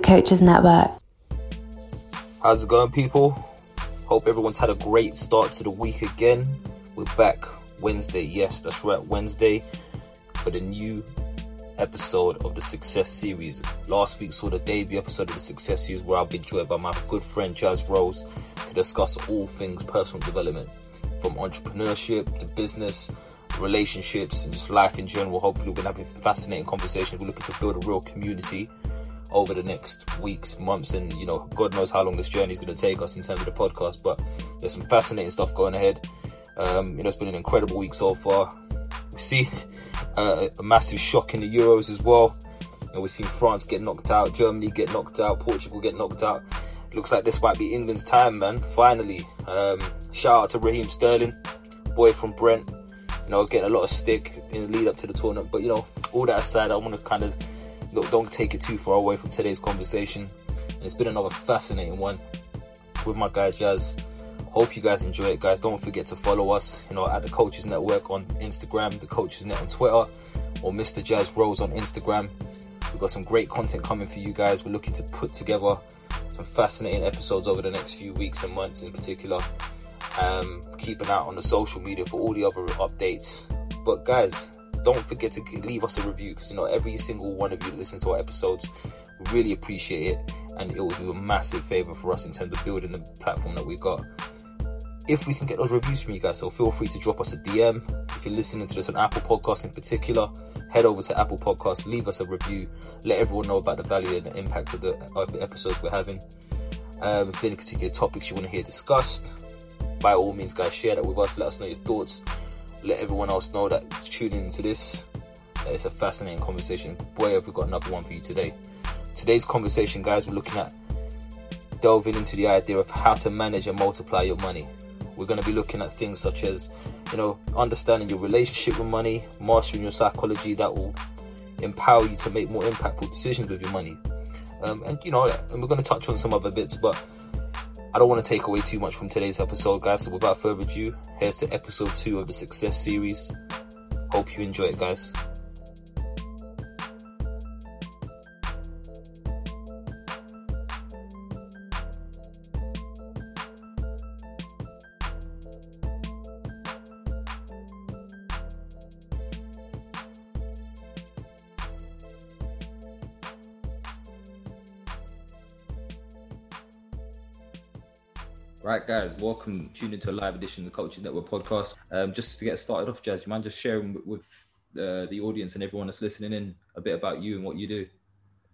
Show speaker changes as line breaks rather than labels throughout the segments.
Coaches Network.
How's it going, people? Hope everyone's had a great start to the week again. We're back Wednesday. Yes, that's right, Wednesday for the new episode of the Success Series. Last week saw the debut episode of the Success Series where I've been joined by my good friend Jazz Rose to discuss all things personal development from entrepreneurship to business, relationships, and just life in general. Hopefully, we're going to have a fascinating conversation. We're looking to build a real community over the next weeks, months, and you know, God knows how long this journey is going to take us in terms of the podcast. But there's some fascinating stuff going ahead. Um, you know, it's been an incredible week so far. We've seen uh, a massive shock in the Euros as well. And we've seen France get knocked out, Germany get knocked out, Portugal get knocked out. Looks like this might be England's time, man. Finally. Um, shout out to Raheem Sterling, boy from Brent. You know, getting a lot of stick in the lead up to the tournament. But, you know, all that aside, I want to kind of look, don't take it too far away from today's conversation. And it's been another fascinating one with my guy Jazz. Hope you guys enjoy it, guys. Don't forget to follow us, you know, at the Coaches Network on Instagram, the Coaches Net on Twitter, or Mr. Jazz Rose on Instagram. We've got some great content coming for you guys. We're looking to put together some fascinating episodes over the next few weeks and months in particular. Um, keep an eye on the social media for all the other updates. But guys, don't forget to leave us a review because you know every single one of you that listens to our episodes, really appreciate it, and it will do a massive favor for us in terms of building the platform that we've got if we can get those reviews from you guys. So feel free to drop us a DM. If you're listening to this on Apple Podcasts in particular, head over to Apple Podcasts, leave us a review, let everyone know about the value and the impact of the, of the episodes we're having. Um, if there's any particular topics you want to hear discussed, by all means, guys, share that with us. Let us know your thoughts. Let everyone else know that tuning into this. It's a fascinating conversation. Boy, have we got another one for you today. Today's conversation, guys, we're looking at delving into the idea of how to manage and multiply your money. We're going to be looking at things such as, you know, understanding your relationship with money, mastering your psychology that will empower you to make more impactful decisions with your money. Um, and, you know, and we're going to touch on some other bits, but I don't want to take away too much from today's episode, guys. So without further ado, here's to episode two of the Success Series. Hope you enjoy it, guys. Right, guys, welcome. Tune into a live edition of the Coaches Network podcast. Um, just to get started off, Jazz, you mind just sharing with uh, the audience and everyone that's listening in a bit about you and what you do?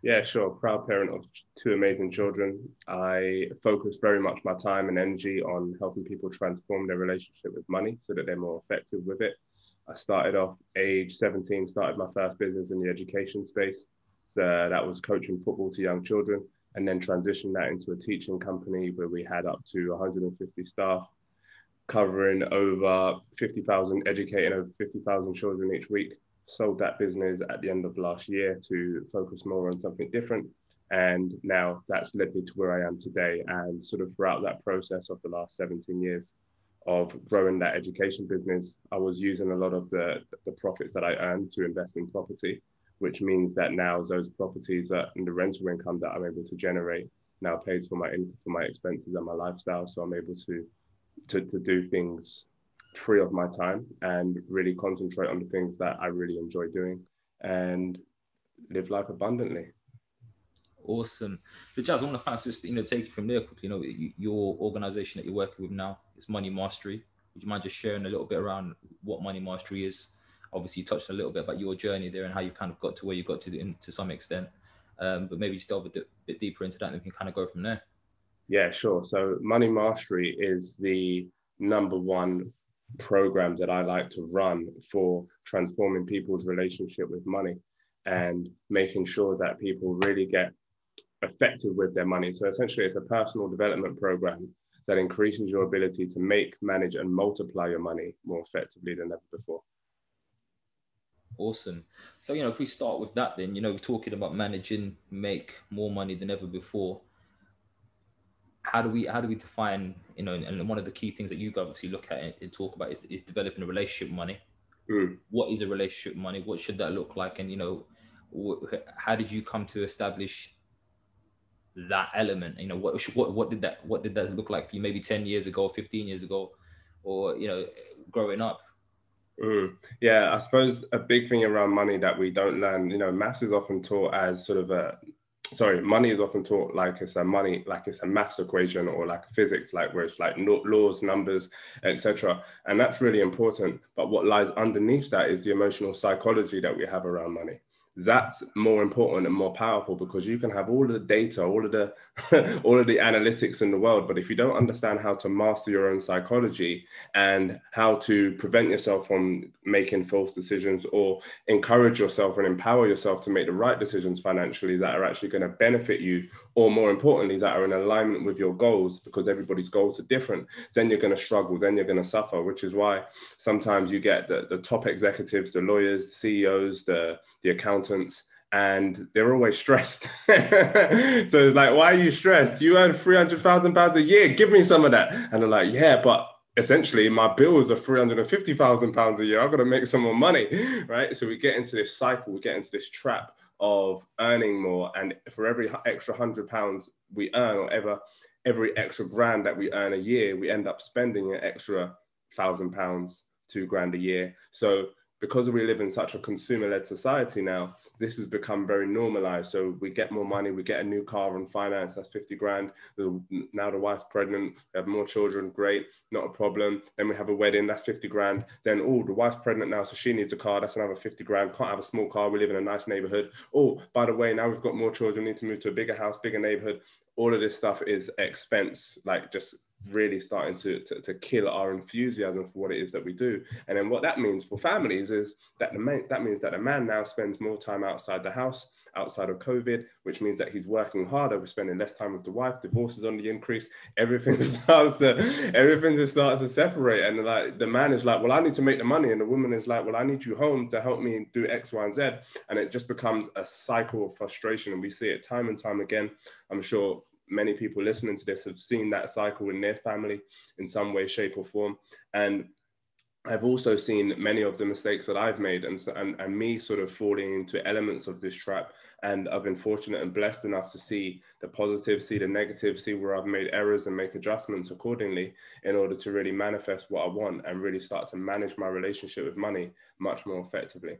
Yeah, sure. Proud parent of two amazing children. I focus very much my time and energy on helping people transform their relationship with money so that they're more effective with it. I started off age 17, started my first business in the education space. So that was coaching football to young children and then transitioned that into a teaching company where we had up to 150 staff covering over 50,000, educating over 50,000 children each week. Sold that business at the end of last year to focus more on something different. And now that's led me to where I am today. And sort of throughout that process of the last 17 years of growing that education business, I was using a lot of the, the profits that I earned to invest in property which means that now those properties that, and the rental income that I'm able to generate now pays for my for my expenses and my lifestyle. So I'm able to, to to do things free of my time and really concentrate on the things that I really enjoy doing and live life abundantly.
Awesome. So Jazz, I want to pass just you know take it from there quickly. You know, your organization that you're working with now is Money Mastery. Would you mind just sharing a little bit around what Money Mastery is? Obviously you touched a little bit about your journey there and how you kind of got to where you got to in, to some extent. Um, but maybe just delve a bit, bit deeper into that and we can kind of go from there.
Yeah, sure. So Money Mastery is the number one program that I like to run for transforming people's relationship with money and making sure that people really get effective with their money. So essentially, it's a personal development program that increases your ability to make, manage, and multiply your money more effectively than ever before.
Awesome. So, you know, if we start with that, then, you know, we're talking about managing, make more money than ever before. How do we how do we define you know and one of the key things that you guys obviously look at and talk about is, is developing a relationship money. Mm. What is a relationship money? What should that look like? And you know, how did you come to establish that element? You know, what what what did that what did that look like for you? Maybe ten years ago, fifteen years ago, or you know, growing up.
Mm. Yeah, I suppose a big thing around money that we don't learn, you know, maths is often taught as sort of a sorry, money is often taught like it's a money, like it's a maths equation or like physics, like where it's like laws, numbers, etc. And that's really important. But what lies underneath that is the emotional psychology that we have around money that's more important and more powerful because you can have all of the data all of the all of the analytics in the world but if you don't understand how to master your own psychology and how to prevent yourself from making false decisions or encourage yourself and empower yourself to make the right decisions financially that are actually going to benefit you or more importantly that are in alignment with your goals because everybody's goals are different then you're going to struggle then you're going to suffer which is why sometimes you get the, the top executives the lawyers the ceos the the accountants and they're always stressed. so it's like, why are you stressed? You earn three hundred thousand pounds a year. Give me some of that. And they're like, yeah, but essentially my bills are three hundred and fifty thousand pounds a year. I've got to make some more money, right? So we get into this cycle. We get into this trap of earning more, and for every extra hundred pounds we earn, or ever every extra grand that we earn a year, we end up spending an extra thousand pounds, two grand a year. So because we live in such a consumer-led society now, this has become very normalized. So we get more money, we get a new car on finance, that's 50 grand. Now the wife's pregnant, we have more children, great, not a problem. Then we have a wedding, that's 50 grand. Then, oh, the wife's pregnant now, so she needs a car, that's another 50 grand. Can't have a small car, we live in a nice neighborhood. Oh, by the way, now we've got more children, need to move to a bigger house, bigger neighborhood. All of this stuff is expense, like just really starting to, to, to, kill our enthusiasm for what it is that we do. And then what that means for families is that the man, that means that a man now spends more time outside the house, outside of COVID, which means that he's working harder, we're spending less time with the wife, divorce is on the increase, everything starts to everything just starts to separate. And like the man is like, Well, I need to make the money, and the woman is like, Well, I need you home to help me do X, Y, and Z. And it just becomes a cycle of frustration. And we see it time and time again. I'm sure many people listening to this have seen that cycle in their family in some way, shape, or form. And I've also seen many of the mistakes that I've made and, and, and me sort of falling into elements of this trap. And I've been fortunate and blessed enough to see the positive, see the negative, see where I've made errors and make adjustments accordingly in order to really manifest what I want and really start to manage my relationship with money much more effectively.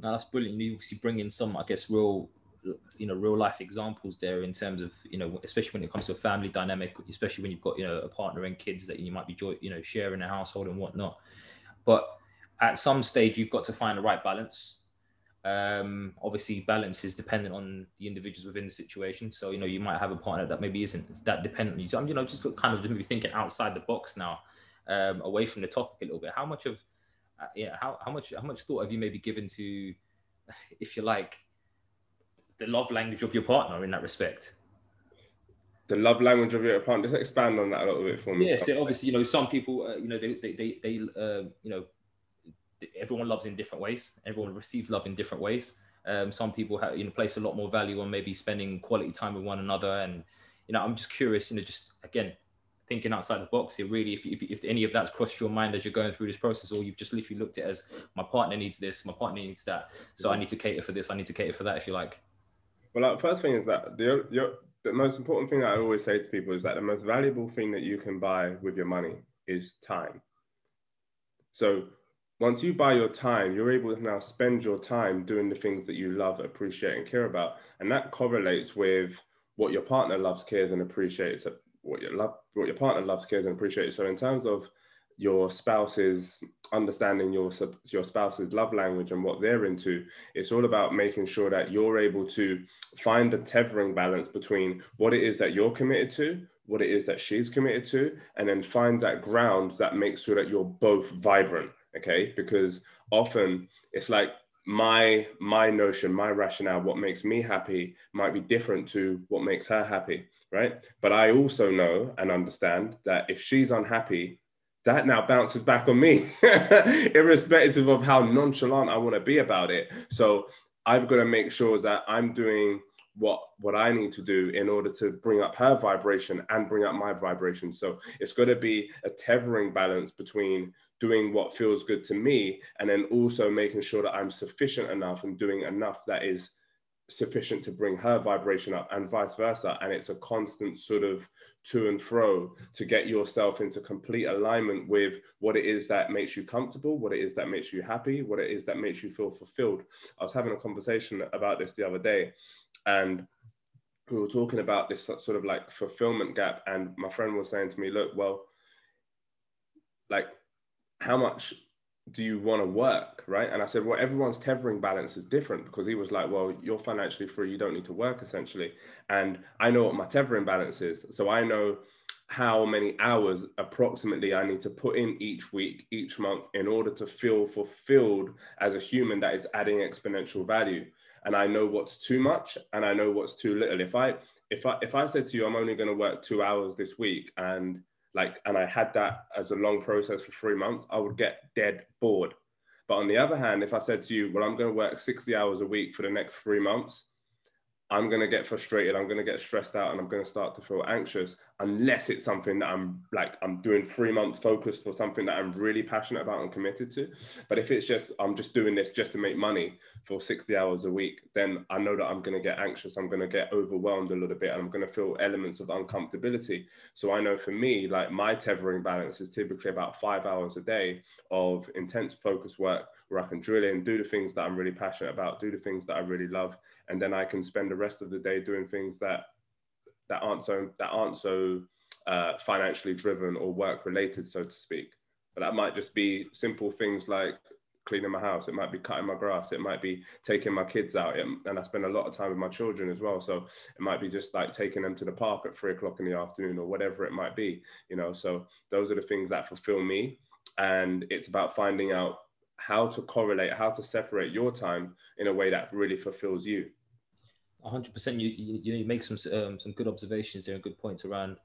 Now that's brilliant. You obviously bring in some, I guess, real you know real life examples there in terms of you know especially when it comes to a family dynamic especially when you've got you know a partner and kids that you might be joy, you know sharing a household and whatnot. But at some stage you've got to find the right balance. Um, obviously balance is dependent on the individuals within the situation. So you know you might have a partner that maybe isn't that dependent so i'm you know just kind of maybe thinking outside the box now um, away from the topic a little bit. How much of uh, yeah how, how much how much thought have you maybe given to if you like the love language of your partner in that respect?
The love language of your partner. Just expand on that a little bit for me.
Yeah, so obviously, you know, some people, uh, you know, they, they, they, they uh, you know, everyone loves in different ways. Everyone receives love in different ways. Um, some people have, you know, place a lot more value on maybe spending quality time with one another. And, you know, I'm just curious, you know, just again, thinking outside the box here, really, if, if, if any of that's crossed your mind as you're going through this process, or you've just literally looked at it as my partner needs this, my partner needs that. So I need to cater for this, I need to cater for that, if you like.
Well, like, first thing is that the, your, the most important thing that I always say to people is that the most valuable thing that you can buy with your money is time. So once you buy your time, you're able to now spend your time doing the things that you love, appreciate, and care about. And that correlates with what your partner loves, cares, and appreciates. What your love, what your partner loves, cares, and appreciates. So in terms of your spouse's understanding your your spouse's love language and what they're into it's all about making sure that you're able to find a tethering balance between what it is that you're committed to what it is that she's committed to and then find that ground that makes sure that you're both vibrant okay? Because often it's like my my notion my rationale what makes me happy might be different to what makes her happy right? But i also know and understand that if she's unhappy that now bounces back on me irrespective of how nonchalant i want to be about it so i've got to make sure that i'm doing what what I need to do in order to bring up her vibration and bring up my vibration. So it's got to be a tethering balance between doing what feels good to me and then also making sure that I'm sufficient enough and doing enough that is sufficient to bring her vibration up and vice versa. And it's a constant sort of to and fro to get yourself into complete alignment with what it is that makes you comfortable what it is that makes you happy what it is that makes you feel fulfilled. I was having a conversation about this the other day and we were talking about this sort of like fulfillment gap. And my friend was saying to me look well like how much do you want to work right? And i said well everyone's tethering balance is different because he was like well you're financially free you don't need to work essentially. And i know what my tethering balance is. So i know how many hours approximately i need to put in each week each month in order to feel fulfilled as a human that is adding exponential value. And i know what's too much and i know what's too little. If i if i if i said to you i'm only going to work two hours this week and like and i had that as a long process for three months i would get dead bored but on the other hand if i said to you well i'm going to work 60 hours a week for the next three months I'm going to get frustrated. I'm going to get stressed out and I'm going to start to feel anxious unless it's something that I'm like, I'm doing three months focused for something that I'm really passionate about and committed to. But if it's just, I'm just doing this just to make money for 60 hours a week, then I know that I'm going to get anxious. I'm going to get overwhelmed a little bit and I'm going to feel elements of uncomfortability. So I know for me, like my tethering balance is typically about five hours a day of intense focus work where I can drill in, do the things that I'm really passionate about, do the things that I really love, and then I can spend the rest of the day doing things that that aren't so that aren't so uh, financially driven or work related, so to speak. But that might just be simple things like cleaning my house. It might be cutting my grass. It might be taking my kids out. It, and I spend a lot of time with my children as well. So it might be just like taking them to the park at three o'clock in the afternoon or whatever it might be, you know. So those are the things that fulfill me. And it's about finding out how to correlate, how to separate your time in a way that really fulfills you.
100%. You, you, you make some um, some good observations there and good points around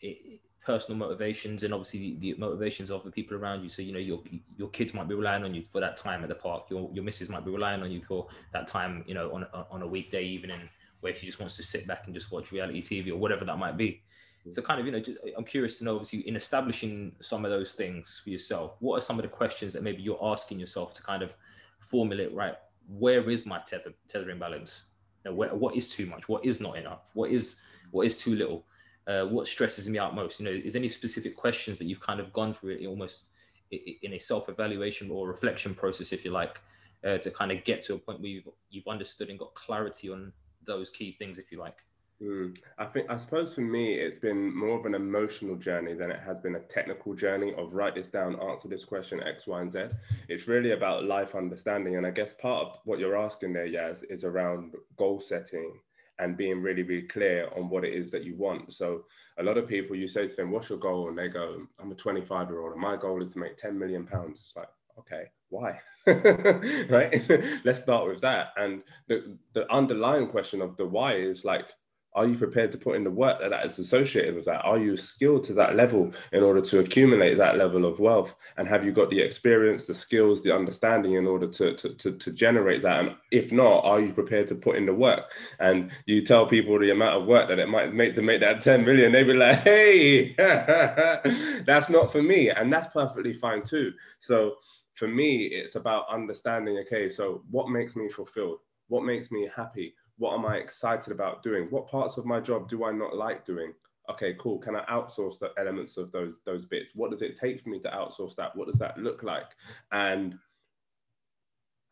it, personal motivations and obviously the, the, motivations of the people around you. So you know your your kids might be relying on you for that time at the park. Your your missus might be relying on you for that time. You know on on a weekday evening where she just wants to sit back and just watch reality TV or whatever that might be. So kind of, you know, just, I'm curious to know, obviously, in establishing some of those things for yourself, what are some of the questions that maybe you're asking yourself to kind of formulate, right? Where is my tether, tethering balance? Know, what is too much? What is not enough? What is what is too little? Uh, what stresses me out most? You know, is any specific questions that you've kind of gone through it almost in a self-evaluation or reflection process, if you like, uh, to kind of get to a point where you've you've understood and got clarity on those key things, if you like.
Mm. I think I suppose for me it's been more of an emotional journey than it has been a technical journey of write this down, answer this question X, Y, and Z. It's really about life understanding, and I guess part of what you're asking there, Yas, is around goal setting and being really, really clear on what it is that you want. So a lot of people, you say to them, "What's your goal?" and they go, "I'm a 25 year old, and my goal is to make 10 million pounds." It's like, okay, why? right? Let's start with that. And the the underlying question of the why is like are you prepared to put in the work that, that is associated with that? Are you skilled to that level in order to accumulate that level of wealth? And have you got the experience, the skills, the understanding in order to, to, to, to generate that? And if not, are you prepared to put in the work? And you tell people the amount of work that it might make to make that 10 million, they'd be like, hey, that's not for me. And that's perfectly fine too. So for me, it's about understanding, okay, so what makes me fulfilled? What makes me happy? What am I excited about doing? What parts of my job do I not like doing? Okay, cool. Can I outsource the elements of those those bits? What does it take for me to outsource that? What does that look like? And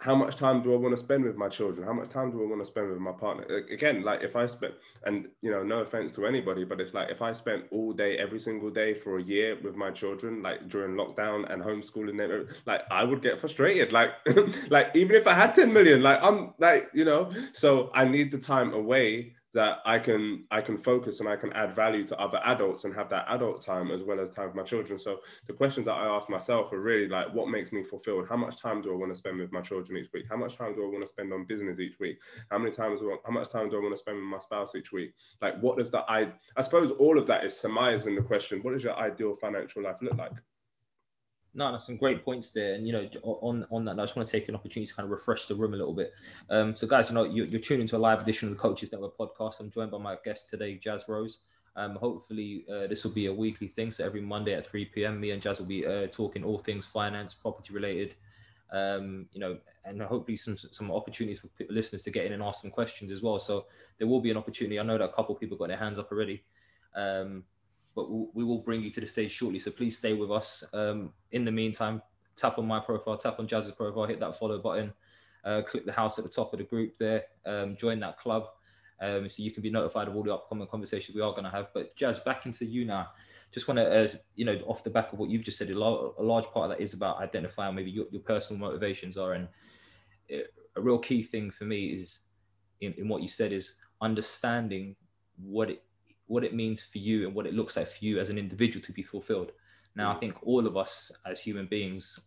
how much time do I want to spend with my children? How much time do I want to spend with my partner? Again, like if I spent, and you know, no offense to anybody, but it's like if I spent all day, every single day for a year with my children, like during lockdown and homeschooling them, like I would get frustrated. Like, like even if I had 10 million, like I'm like, you know, so I need the time away that I can I can focus and I can add value to other adults and have that adult time as well as time with my children. So the questions that I ask myself are really like, what makes me fulfilled? How much time do I want to spend with my children each week? How much time do I want to spend on business each week? How many times I, how much time do I want to spend with my spouse each week? Like, what does that I I suppose all of that is surmised in the question, what does your ideal financial life look like?
No, no, some great points there. And you know, on on that, I just want to take an opportunity to kind of refresh the room a little bit. Um, so, guys, you know, you're, you're tuning into a live edition of the Coaches Network podcast. I'm joined by my guest today, Jazz Rose. Um, hopefully, uh, this will be a weekly thing. So every Monday at 3 p.m., me and Jazz will be uh, talking all things finance, property related. Um, you know, and hopefully some some opportunities for listeners to get in and ask some questions as well. So there will be an opportunity. I know that a couple people got their hands up already. Um, but we'll, we will bring you to the stage shortly. So please stay with us. Um, in the meantime, tap on my profile, tap on Jazz's profile, hit that follow button, uh, click the house at the top of the group there, um, join that club. Um, so you can be notified of all the upcoming conversations we are going to have. But Jazz, back into you now. Just want to, uh, you know, off the back of what you've just said, a, a large part of that is about identifying maybe your, your personal motivations are. And uh, a real key thing for me is in, in what you said is understanding what it what it means for you and what it looks like for you as an individual to be fulfilled. Now, I mm. think all of us as human beings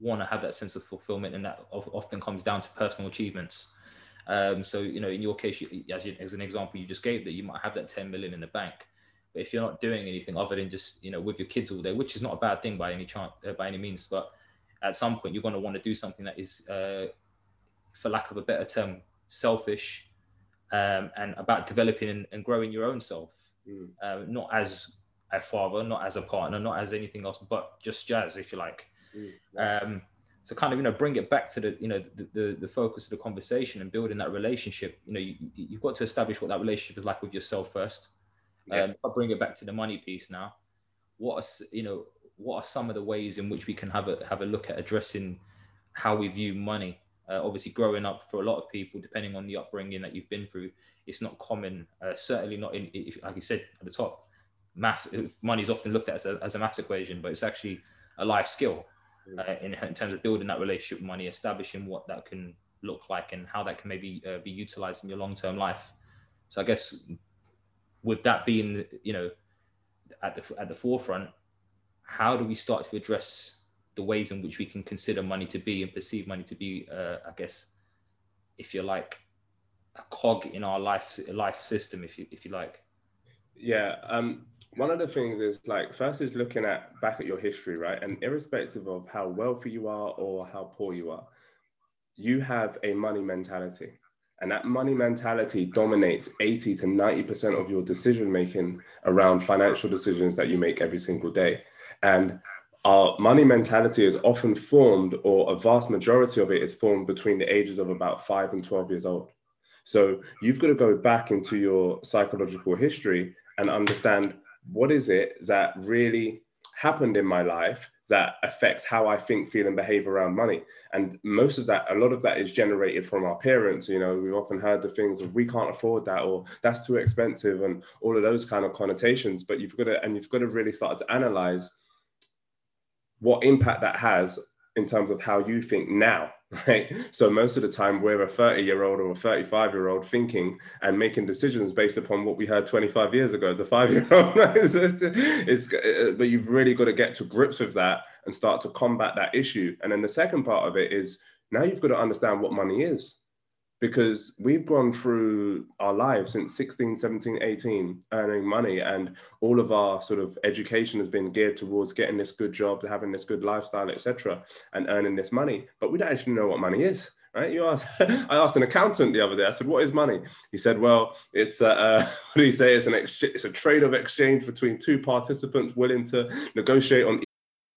want to have that sense of fulfillment, and that often comes down to personal achievements. Um, so, you know, in your case, as, you, as an example you just gave, that you might have that 10 million in the bank, but if you're not doing anything other than just, you know, with your kids all day, which is not a bad thing by any chance, uh, by any means, but at some point you're going to want to do something that is, uh, for lack of a better term, selfish um, and about developing and, and growing your own self mm. uh, not as a father, not as a partner, not as anything else, but just jazz, if you like. Mm. Um, so kind of you know bring it back to the you know the, the, the focus of the conversation and building that relationship. You know you, you've got to establish what that relationship is like with yourself first. Yes. Um, I'll bring it back to the money piece now. What are you know what are some of the ways in which we can have a have a look at addressing how we view money? Uh, obviously, growing up for a lot of people, depending on the upbringing that you've been through, it's not common. Uh, certainly not in, if, like you said at the top, math money is often looked at as a, as a math equation, but it's actually a life skill mm. uh, in, in, terms of building that relationship with money, establishing what that can look like and how that can maybe uh, be utilized in your long term life. So I guess with that being you know at the at the forefront, how do we start to address the ways in which we can consider money to be and perceive money to be, uh, I guess, if you like, a cog in our life life system, if you if you like.
Yeah. Um, one of the things is like first is looking at back at your history, right? And irrespective of how wealthy you are or how poor you are, you have a money mentality. And that money mentality dominates 80 to 90% of your decision making around financial decisions that you make every single day. And our money mentality is often formed, or a vast majority of it is formed between the ages of about five and 12 years old. So you've got to go back into your psychological history and understand what is it that really happened in my life that affects how I think, feel, and behave around money. And most of that, a lot of that is generated from our parents. You know, we've often heard the things of we can't afford that or that's too expensive and all of those kind of connotations. But you've got to, and you've got to really start to analyze what impact that has in terms of how you think now right? So most of the time we're a 30 year old or a 35 year old thinking and making decisions based upon what we heard 25 years ago as a five year old it's, it's, it's, uh, but you've really got to get to grips with that and start to combat that issue. And then the second part of it is now you've got to understand what money is because we've gone through our lives since 16 17 18 earning money and all of our sort of education has been geared towards getting this good job having this good lifestyle etc and earning this money. But we don't actually know what money is right? You asked i asked an accountant the other day i said what is money? He said well it's a uh, what do you say? It's an ex- it's a trade of exchange between two participants willing to negotiate on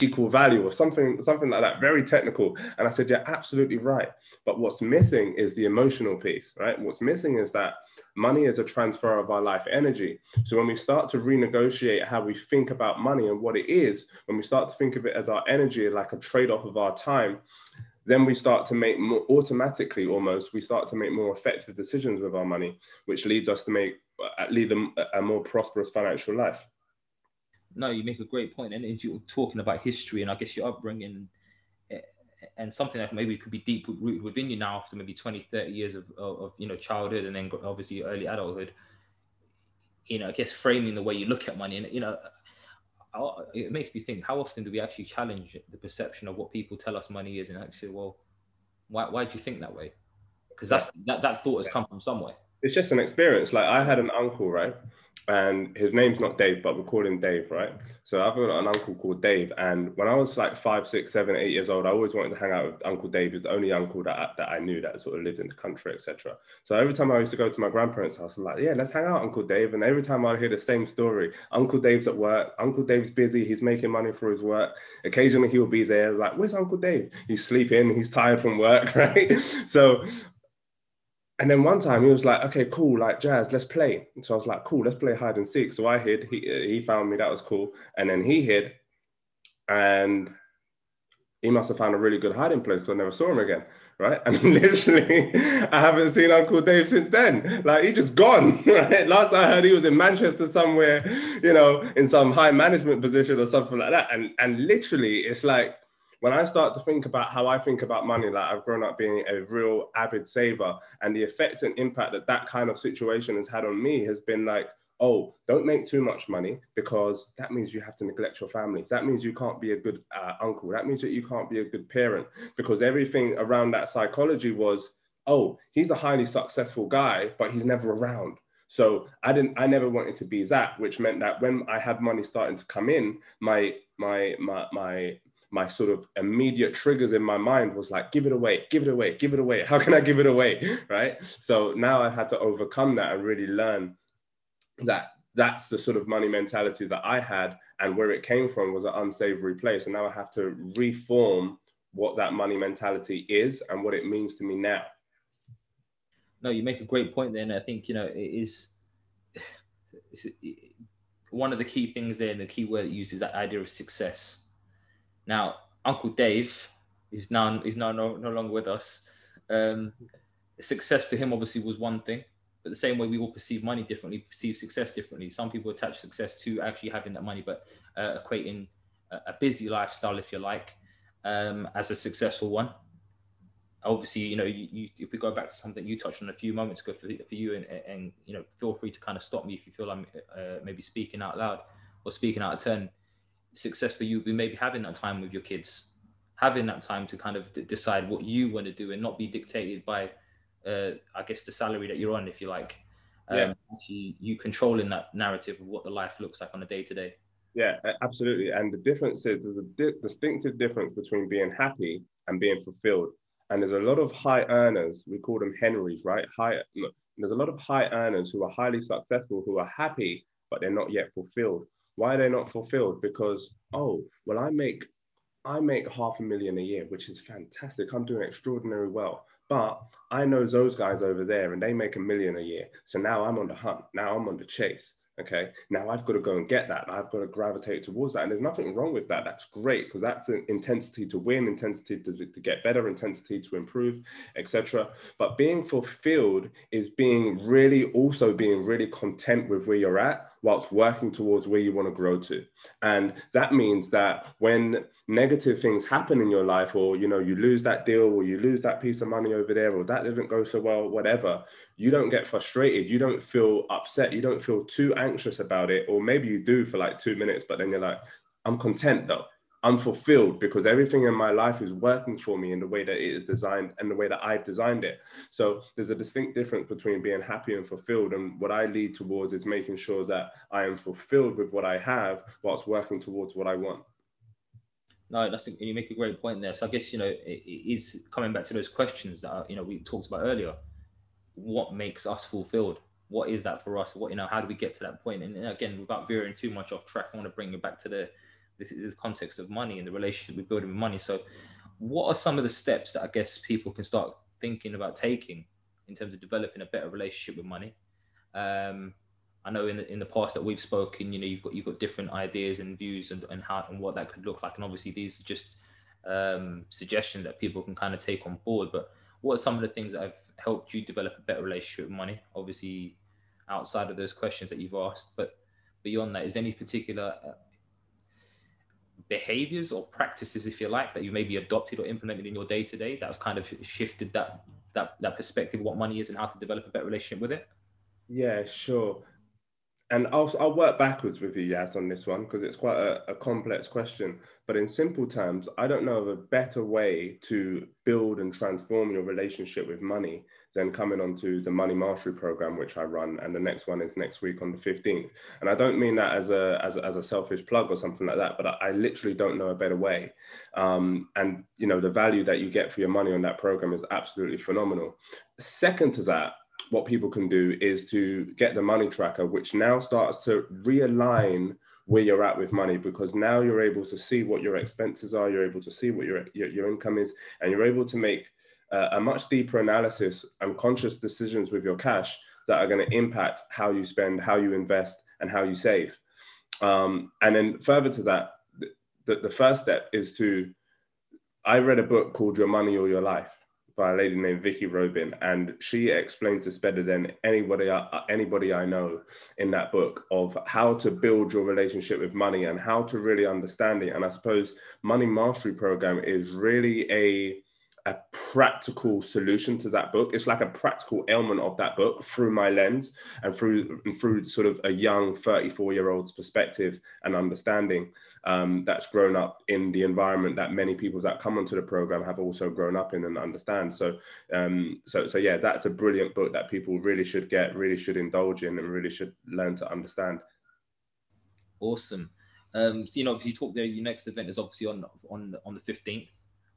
equal value or something something like that very technical. And i said you're absolutely right. But what's missing is the emotional piece right? What's missing is that Money is a transfer of our life energy. So when we start to renegotiate how we think about money and what it is, when we start to think of it as our energy, like a trade off of our time, then we start to make more automatically almost we start to make more effective decisions with our money which leads us to make uh, lead them a more prosperous financial life
no you make a great point and you're talking about history and i guess your upbringing eh, eh and something that maybe could be deep rooted within you now after maybe 20 30 years of, of, of you know childhood and then obviously early adulthood you know i guess framing the way you look at money and you know uh, uh, it makes me think how often do we actually challenge the perception of what people tell us money is and actually well why, why do you think that way? Because that's that, that thought has come from somewhere.
It's just an experience. Like i had an uncle right and his name's not Dave, but we call him Dave, right? So I've got an uncle called Dave, and when I was like five, six, seven, eight years old, I always wanted to hang out with Uncle Dave. He's the only uncle that I, that I knew that sort of lived in the country, etc. So every time I used to go to my grandparents' house, I'm like, yeah, let's hang out, Uncle Dave. And every time I hear the same story, Uncle Dave's at work, Uncle Dave's busy, he's making money for his work. Occasionally he'll be there, like, where's Uncle Dave? He's sleeping, he's tired from work, right? So and then one time he was like, okay, cool, like jazz, let's play. So I was like, cool, let's play hide and seek. So I hid, he, he found me, that was cool. And then he hid, and he must have found a really good hiding place because I never saw him again, right? And literally, I haven't seen Uncle Dave since then. Like, he just gone, right? Last I heard, he was in Manchester somewhere, you know, in some high management position or something like that. And, and literally, it's like, when I start to think about how I think about money, like I've grown up being a real avid saver, and the effect and impact that that kind of situation has had on me has been like, oh, don't make too much money because that means you have to neglect your family. That means you can't be a good uh, uncle. That means that you can't be a good parent because everything around that psychology was, oh, he's a highly successful guy, but he's never around. So I didn't, I never wanted to be that, which meant that when I had money starting to come in, my, my, my, my, my sort of immediate triggers in my mind was like, give it away, give it away, give it away. How can I give it away? Right. So now I had to overcome that and really learn that that's the sort of money mentality that I had. And where it came from was an unsavory place. And now I have to reform what that money mentality is and what it means to me now.
No, you make a great point there. And I think, you know, it is one of the key things there and the key word it uses that idea of success now, Uncle Dave, who's now he's now no, no longer with us. Um, success for him obviously was one thing, but the same way we all perceive money differently, perceive success differently. Some people attach success to actually having that money, but uh, equating a, a, busy lifestyle, if you like, um, as a successful one. Obviously, you know, you, you, if we go back to something you touched on a few moments ago for, for you, and, and you know, feel free to kind of stop me if you feel I'm uh, maybe speaking out loud or speaking out of turn success for you be maybe having that time with your kids having that time to kind of d- decide what you want to do and not be dictated by uh, i guess the salary that you're on if you like. Um, yeah. actually you controlling that narrative of what the life looks like on a day to day
yeah absolutely. And the difference is there's a di- distinctive difference between being happy and being fulfilled and there's a lot of high earners we call them henrys right? High there's a lot of high earners who are highly successful who are happy but they're not yet fulfilled why are they not fulfilled? Because, oh, well, I make I make half a million a year, which is fantastic. I'm doing extraordinarily well. But I know those guys over there and they make a million a year. So now I'm on the hunt. Now I'm on the chase. Okay. Now I've got to go and get that. I've got to gravitate towards that. And there's nothing wrong with that. That's great because that's an intensity to win, intensity to, to get better, intensity to improve, etc. But being fulfilled is being really also being really content with where you're at whilst working towards where you want to grow to. And that means that when negative things happen in your life, or you know, you lose that deal, or you lose that piece of money over there, or that didn't go so well, whatever, you don't get frustrated, you don't feel upset, you don't feel too anxious about it, or maybe you do for like two minutes, but then you're like, I'm content though. I'm fulfilled because everything in my life is working for me in the way that it is designed and the way that I've designed it. So there's a distinct difference between being happy and fulfilled. And what I lead towards is making sure that I am fulfilled with what I have whilst working towards what I want.
No, that's you make a great point there. So I guess you know it, it is coming back to those questions that are, you know we talked about earlier. What makes us fulfilled? What is that for us? What you know? How do we get to that point? And again, without veering too much off track, I want to bring you back to the this is the context of money and the relationship we're building with money. So, what are some of the steps that I guess people can start thinking about taking in terms of developing a better relationship with money? Um, I know in the, in the past that we've spoken, you know, you've got you've got different ideas and views and, and how and what that could look like. And obviously, these are just um, suggestions that people can kind of take on board. But what are some of the things that have helped you develop a better relationship with money? Obviously, outside of those questions that you've asked, but beyond that, is any particular uh, behaviors or practices, if you like, that you've maybe adopted or implemented in your day to day that has kind of shifted that that that perspective of what money is and how to develop a better relationship with it?
Yeah, sure and I'll, I'll work backwards with you, Yas, on this one because it's quite a, a, complex question. But in simple terms, I don't know of a better way to build and transform your relationship with money than coming onto the Money Mastery program, which I run, and the next one is next week on the 15th. And I don't mean that as a as a, as a selfish plug or something like that, but I, I literally don't know a better way. Um, and you know, the value that you get for your money on that program is absolutely phenomenal. Second to that, what people can do is to get the money tracker, which now starts to realign where you're at with money because now you're able to see what your expenses are, you're able to see what your, your, your income is, and you're able to make uh, a much deeper analysis and conscious decisions with your cash that are going to impact how you spend, how you invest, and how you save. Um, and then further to that, the, the first step is to, I read a book called Your Money or Your Life by a lady named Vicki Robin, and she explains this better than anybody uh, anybody I know in that book of how to build your relationship with money and how to really understand it. And I suppose Money Mastery Program is really a a practical solution to that book. It's like a practical element of that book through my lens and through and through sort of a young 34 year old's perspective and understanding um, that's grown up in the environment that many people that come onto the program have also grown up in and understand. So, um, so, so yeah, that's a brilliant book that people really should get, really should indulge in, and really should learn to understand.
Awesome. Um, so, you know, because you talked there, your next event is obviously on on on the fifteenth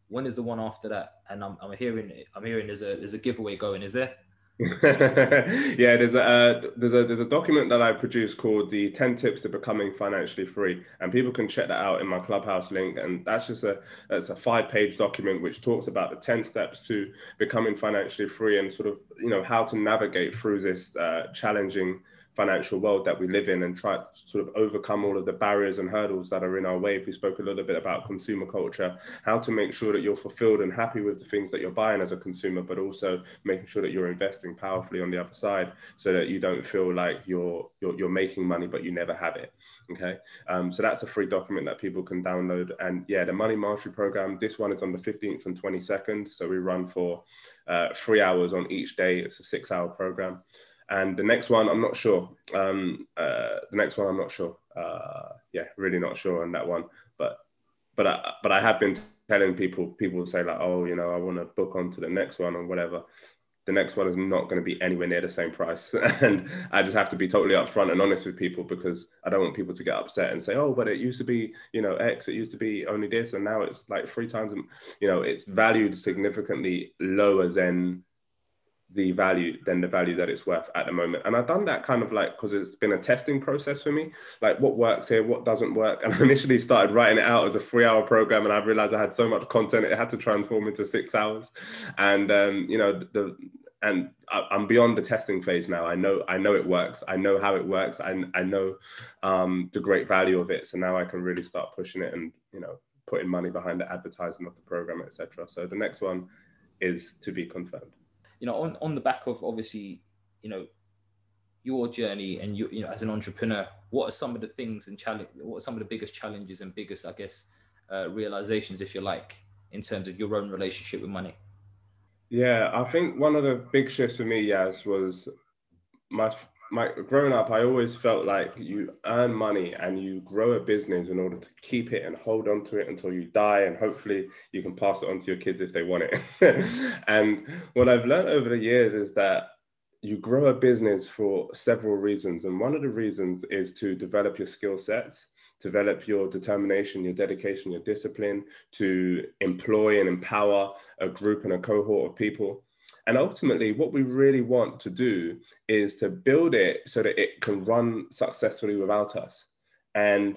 when is the one after that? And I'm, I'm hearing I'm hearing there's a there's a giveaway going. Is there?
yeah, there's a uh, there's a there's a document that I produced called the 10 tips to becoming financially free, and people can check that out in my clubhouse link. And that's just a it's a five page document which talks about the 10 steps to becoming financially free and sort of you know how to navigate through this uh, challenging financial world that we live in and try to sort of overcome all of the barriers and hurdles that are in our way. We spoke a little bit about consumer culture, how to make sure that you're fulfilled and happy with the things that you're buying as a consumer, but also making sure that you're investing powerfully on the other side so that you don't feel like you're you're, you're making money but you never have it. Okay, um, so that's a free document that people can download. And yeah, the Money Mastery Program, this one is on the 15th and 22nd. So we run for uh, three hours on each day. It's a six hour program. And the next one, I'm not sure. Um, uh, the next one, I'm not sure. Uh, yeah, really not sure on that one. But but I, but I have been telling people. People say like, oh, you know, I want to book on to the next one or whatever. The next one is not going to be anywhere near the same price, and I just have to be totally upfront and honest with people because I don't want people to get upset and say, oh, but it used to be, you know, X. It used to be only this, and now it's like three times. You know, it's valued significantly lower than the value than the value that it's worth at the moment. And I've done that kind of like because it's been a testing process for me, like what works here, what doesn't work. And I initially started writing it out as a three hour program, and I realized I had so much content it had to transform into six hours. And um, you know the and I'm beyond the testing phase now. I know I know it works. I know how it works. I I know um, the great value of it. So now I can really start pushing it and you know putting money behind the advertising of the program, etc. So the next one is to be confirmed
you know, on, on the back of obviously, you know, your journey and you, you know, as an entrepreneur, what are some of the things and challenge? What are some of the biggest challenges and biggest, I guess, uh, realizations, if you like, in terms of your own relationship with money?
Yeah, I think one of the big shifts for me, yes, was my my growing up, I always felt like you earn money and you grow a business in order to keep it and hold on to it until you die, and hopefully you can pass it on to your kids if they want it. and what I've learned over the years is that you grow a business for several reasons, and one of the reasons is to develop your skill sets, develop your determination, your dedication, your discipline, to employ and empower a group and a cohort of people and ultimately, what we really want to do is to build it so that it can run successfully without us. And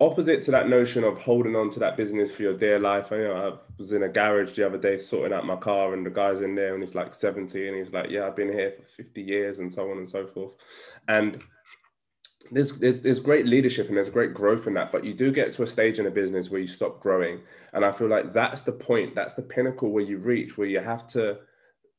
opposite to that notion of holding on to that business for your dear life. I, you know, I was in a garage the other day sorting out my car, and the guy's in there, and he's like 70, and he's like, "Yeah, I've been here for 50 years," and so on and so forth. And there's, there's, there's great leadership and there's great growth in that, but you do get to a stage in a business where you stop growing, and I feel like that's the point, that's the pinnacle where you reach, where you have to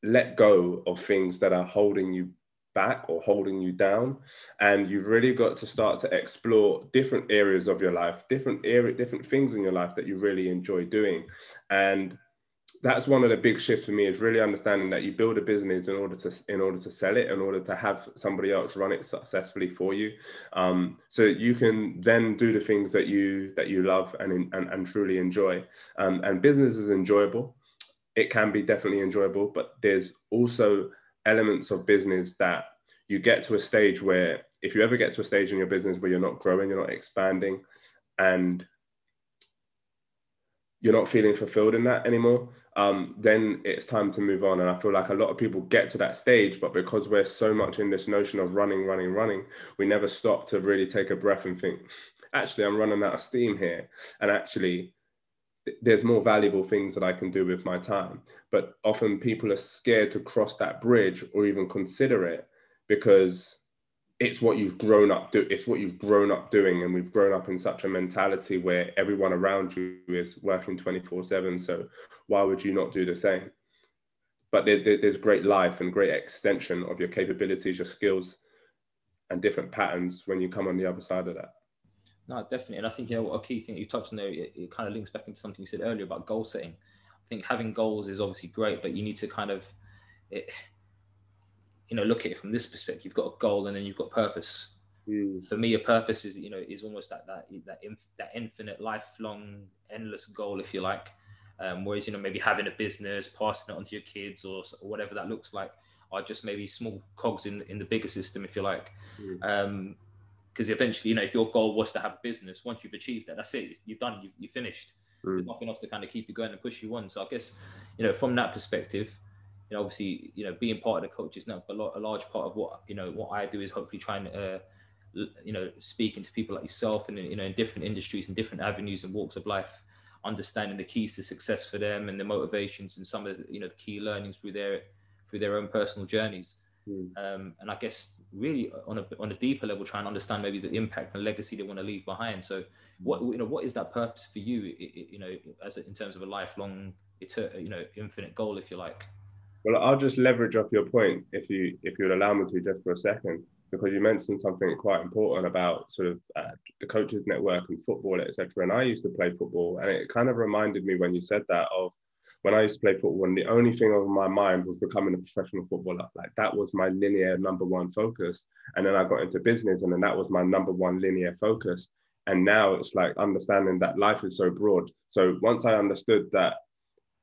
let go of things that are holding you back or holding you down. And you've really got to start to explore different areas of your life different area different things in your life that you really enjoy doing. And that's one of the big shifts for me is really understanding that you build a business in order to in order to sell it in order to have somebody else run it successfully for you. Um, so you can then do the things that you that you love and and, and truly enjoy. Um, and business is enjoyable. It can be definitely enjoyable but there's also elements of business that you get to a stage where if you ever get to a stage in your business where you're not growing, you're not expanding, and you're not feeling fulfilled in that anymore, um, then it's time to move on. And I feel like a lot of people get to that stage, but because we're so much in this notion of running, running, running, we never stop to really take a breath and think, actually, I'm running out of steam here. And actually, there's more valuable things that I can do with my time. But often people are scared to cross that bridge or even consider it because it's what you've grown up do it's what you've grown up doing and we've grown up in such a mentality where everyone around you is working 24 7 so why would you not do the same but there, there, there's great life and great extension of your capabilities your skills and different patterns when you come on the other side of that
no, definitely. And I think you know a key thing you touched on there, it, it, kind of links back into something you said earlier about goal setting. I think having goals is obviously great, but you need to kind of, it, you know, look at it from this perspective. You've got a goal and then you've got purpose. Mm. For me, a purpose is you know is almost that that that that infinite, lifelong, endless goal, if you like. Um, whereas you know maybe having a business, passing it on to your kids or, or whatever that looks like, are just maybe small cogs in in the bigger system, if you like. Mm. Um, because eventually, you know, if your goal was to have a business, once you've achieved that, that's it. You've done. You've, you finished. Mm. There's nothing else to kind of keep you going and push you on. So I guess, you know, from that perspective, you know, obviously, you know, being part of the coaches now, a, lot, a large part of what you know what I do is hopefully trying to, uh, you know, speaking to people like yourself and you know in different industries and different avenues and walks of life, understanding the keys to success for them and the motivations and some of the, you know the key learnings through their through their own personal journeys. Mm. Um, and I guess really on a on a deeper level, try and understand maybe the impact and legacy they want to leave behind. So, what you know, what is that purpose for you? You know, as in terms of a lifelong, you know, infinite goal, if you like.
Well, I'll just leverage off your point, if you if you would allow me to, just for a second, because you mentioned something quite important about sort of uh, the coaches network and football, etc. And I used to play football, and it kind of reminded me when you said that of when I used to play football, and the only thing on my mind was becoming a professional footballer. Like that was my linear number one focus. And then I got into business, and then that was my number one linear focus. And now it's like understanding that life is so broad. So once I understood that,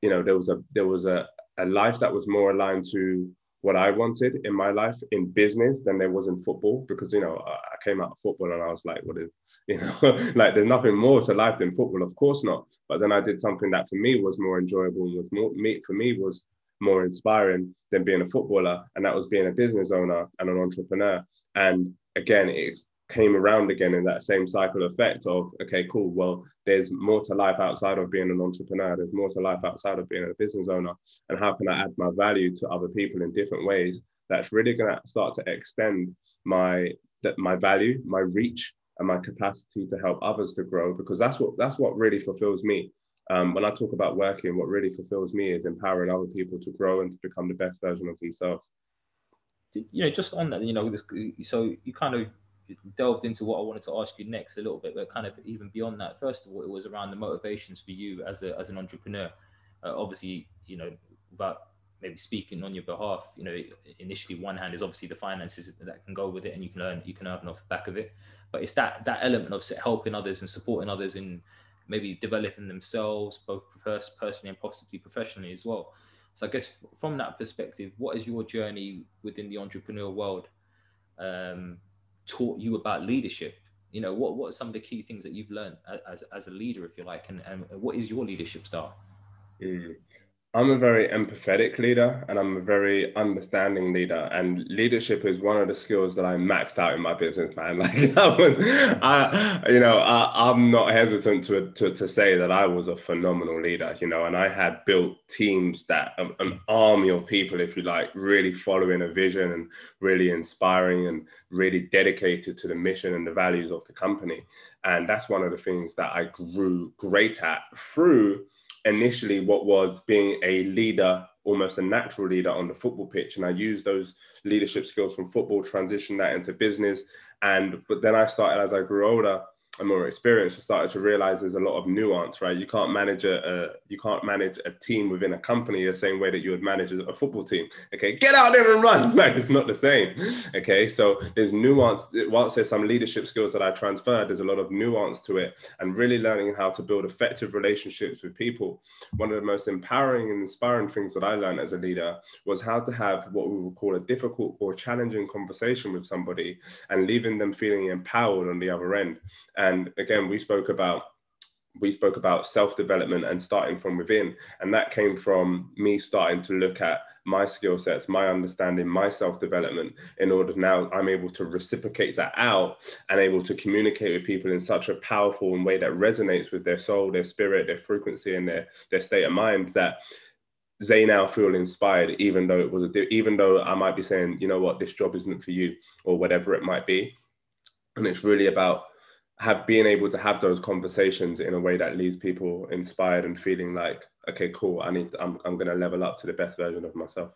you know, there was a there was a, a life that was more aligned to what I wanted in my life in business than there was in football, because you know I came out of football and I was like, what is you know like there's nothing more to life than football. Of course not. But then i did something that for me was more enjoyable and was more me for me was more inspiring than being a footballer. And that was being a business owner and an entrepreneur. And again it came around again in that same cycle effect of okay cool well there's more to life outside of being an entrepreneur there's more to life outside of being a business owner and how can i add my value to other people in different ways that's really going to start to extend my that my value my reach and my capacity to help others to grow because that's what that's what really fulfills me. Um, when i talk about working what really fulfills me is empowering other people to grow and to become the best version of themselves.
You know just on that you know so you kind of delved into what i wanted to ask you next a little bit but kind of even beyond that first of all it was around the motivations for you as a as an entrepreneur. Uh, obviously you know about maybe speaking on your behalf you know initially one hand is obviously the finances that can go with it and you can earn you can earn off the back of it. But it's that that element of helping others and supporting others in maybe developing themselves both personally and possibly professionally as well. So i guess from that perspective what is your journey within the entrepreneurial world? Um, taught you about leadership you know what what are some of the key things that you've learned as, as a leader if you like and, and what is your leadership style
mm. I'm a very empathetic leader and I'm a very understanding leader. And leadership is one of the skills that I maxed out in my business, man. Like I was, I, you know, I, am not hesitant to, to, to say that I was a phenomenal leader, you know, and I had built teams that um, an army of people, if you like, really following a vision and really inspiring and really dedicated to the mission and the values of the company. And that's one of the things that I grew great at through initially what was being a leader, almost a natural leader on the football pitch. And I used those leadership skills from football, transition that into business. And but then I started as I grew older and more experienced, I started to realize there's a lot of nuance, right? You can't manage a, a, you can't manage a team within a company the same way that you would manage a football team. Okay, get out there and run. Like it's not the same. Okay, so there's nuance. Whilst there's some leadership skills that I transferred, there's a lot of nuance to it, and really learning how to build effective relationships with people. One of the most empowering and inspiring things that I learned as a leader was how to have what we would call a difficult or challenging conversation with somebody and leaving them feeling empowered on the other end. Again, we spoke about we spoke about self development and starting from within. And that came from me starting to look at my skill sets, my understanding, my self development, in order now I'm able to reciprocate that out and able to communicate with people in such a powerful way that resonates with their soul, their spirit, their frequency, and their, their state of mind that they now feel inspired, even though it was a, even though I might be saying, you know what, this job isn't for you, or whatever it might be. And it's really about have being able to have those conversations in a way that leaves people inspired and feeling like, okay, cool, I need, I'm, I'm going to level up to the best version of myself.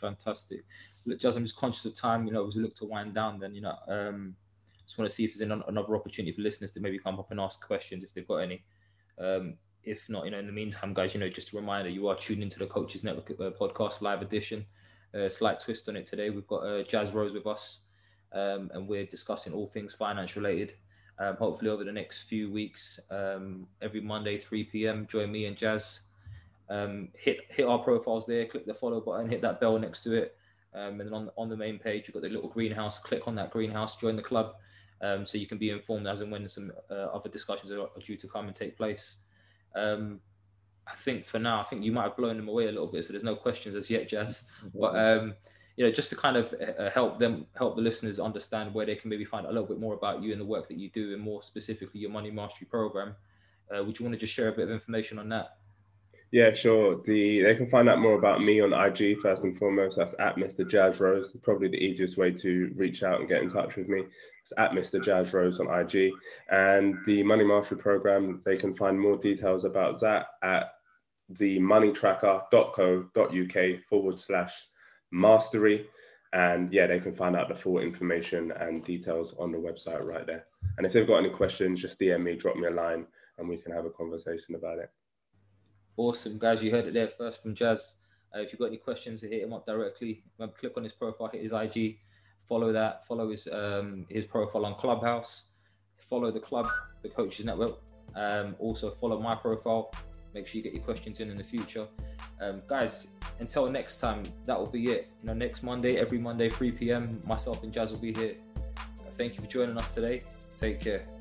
Fantastic. Look, Jazz, I'm just conscious of time. You know, as we look to wind down, then you know, um, just want to see if there's another opportunity for listeners to maybe come up and ask questions if they've got any. Um, if not, you know, in the meantime, guys, you know, just a reminder, you are tuned into the Coaches Network uh, podcast live edition. Uh, slight twist on it today. We've got uh, Jazz Rose with us um, and we're discussing all things finance related. Um, hopefully, over the next few weeks, um, every Monday, 3 p.m., join me and Jazz. Um, hit hit our profiles there, click the follow button, hit that bell next to it, um, and then on on the main page you've got the little greenhouse. Click on that greenhouse, join the club, um, so you can be informed as and when some uh, other discussions are due to come and take place. I think for now, I think you might have blown them away a little bit, so there's no questions as yet, Jazz. But you know, just to kind of uh, uh, help them, help the listeners understand where they can maybe find a little bit more about you and the work that you do, and more specifically your Money Mastery program. Uh, would you want to just share a bit of information on that?
Yeah, sure. The they can find out more about me on IG first and foremost. That's at Mr. Jazz Rose. Probably the easiest way to reach out and get in touch with me. It's at Mr. Jazz Rose on IG. And the Money Mastery program, they can find more details about that at the moneytracker.co.uk forward slash mastery. And yeah, they can find out the full information and details on the website right there. And if they've got any questions, just DM me, drop me a line, and we can have a conversation about it.
Awesome, guys. You heard it there first from Jazz. Uh, if you've got any questions, hit him up directly. click on his profile, hit his IG, follow that, follow his um, his profile on Clubhouse, follow the club, the Coaches Network. Um, also follow my profile. Make sure you get your questions in in the future. Um, guys, until next time, that will be it. You know, next Monday, every Monday, 3 p.m., myself and Jazz will be here. Thank you for joining us today. Take care.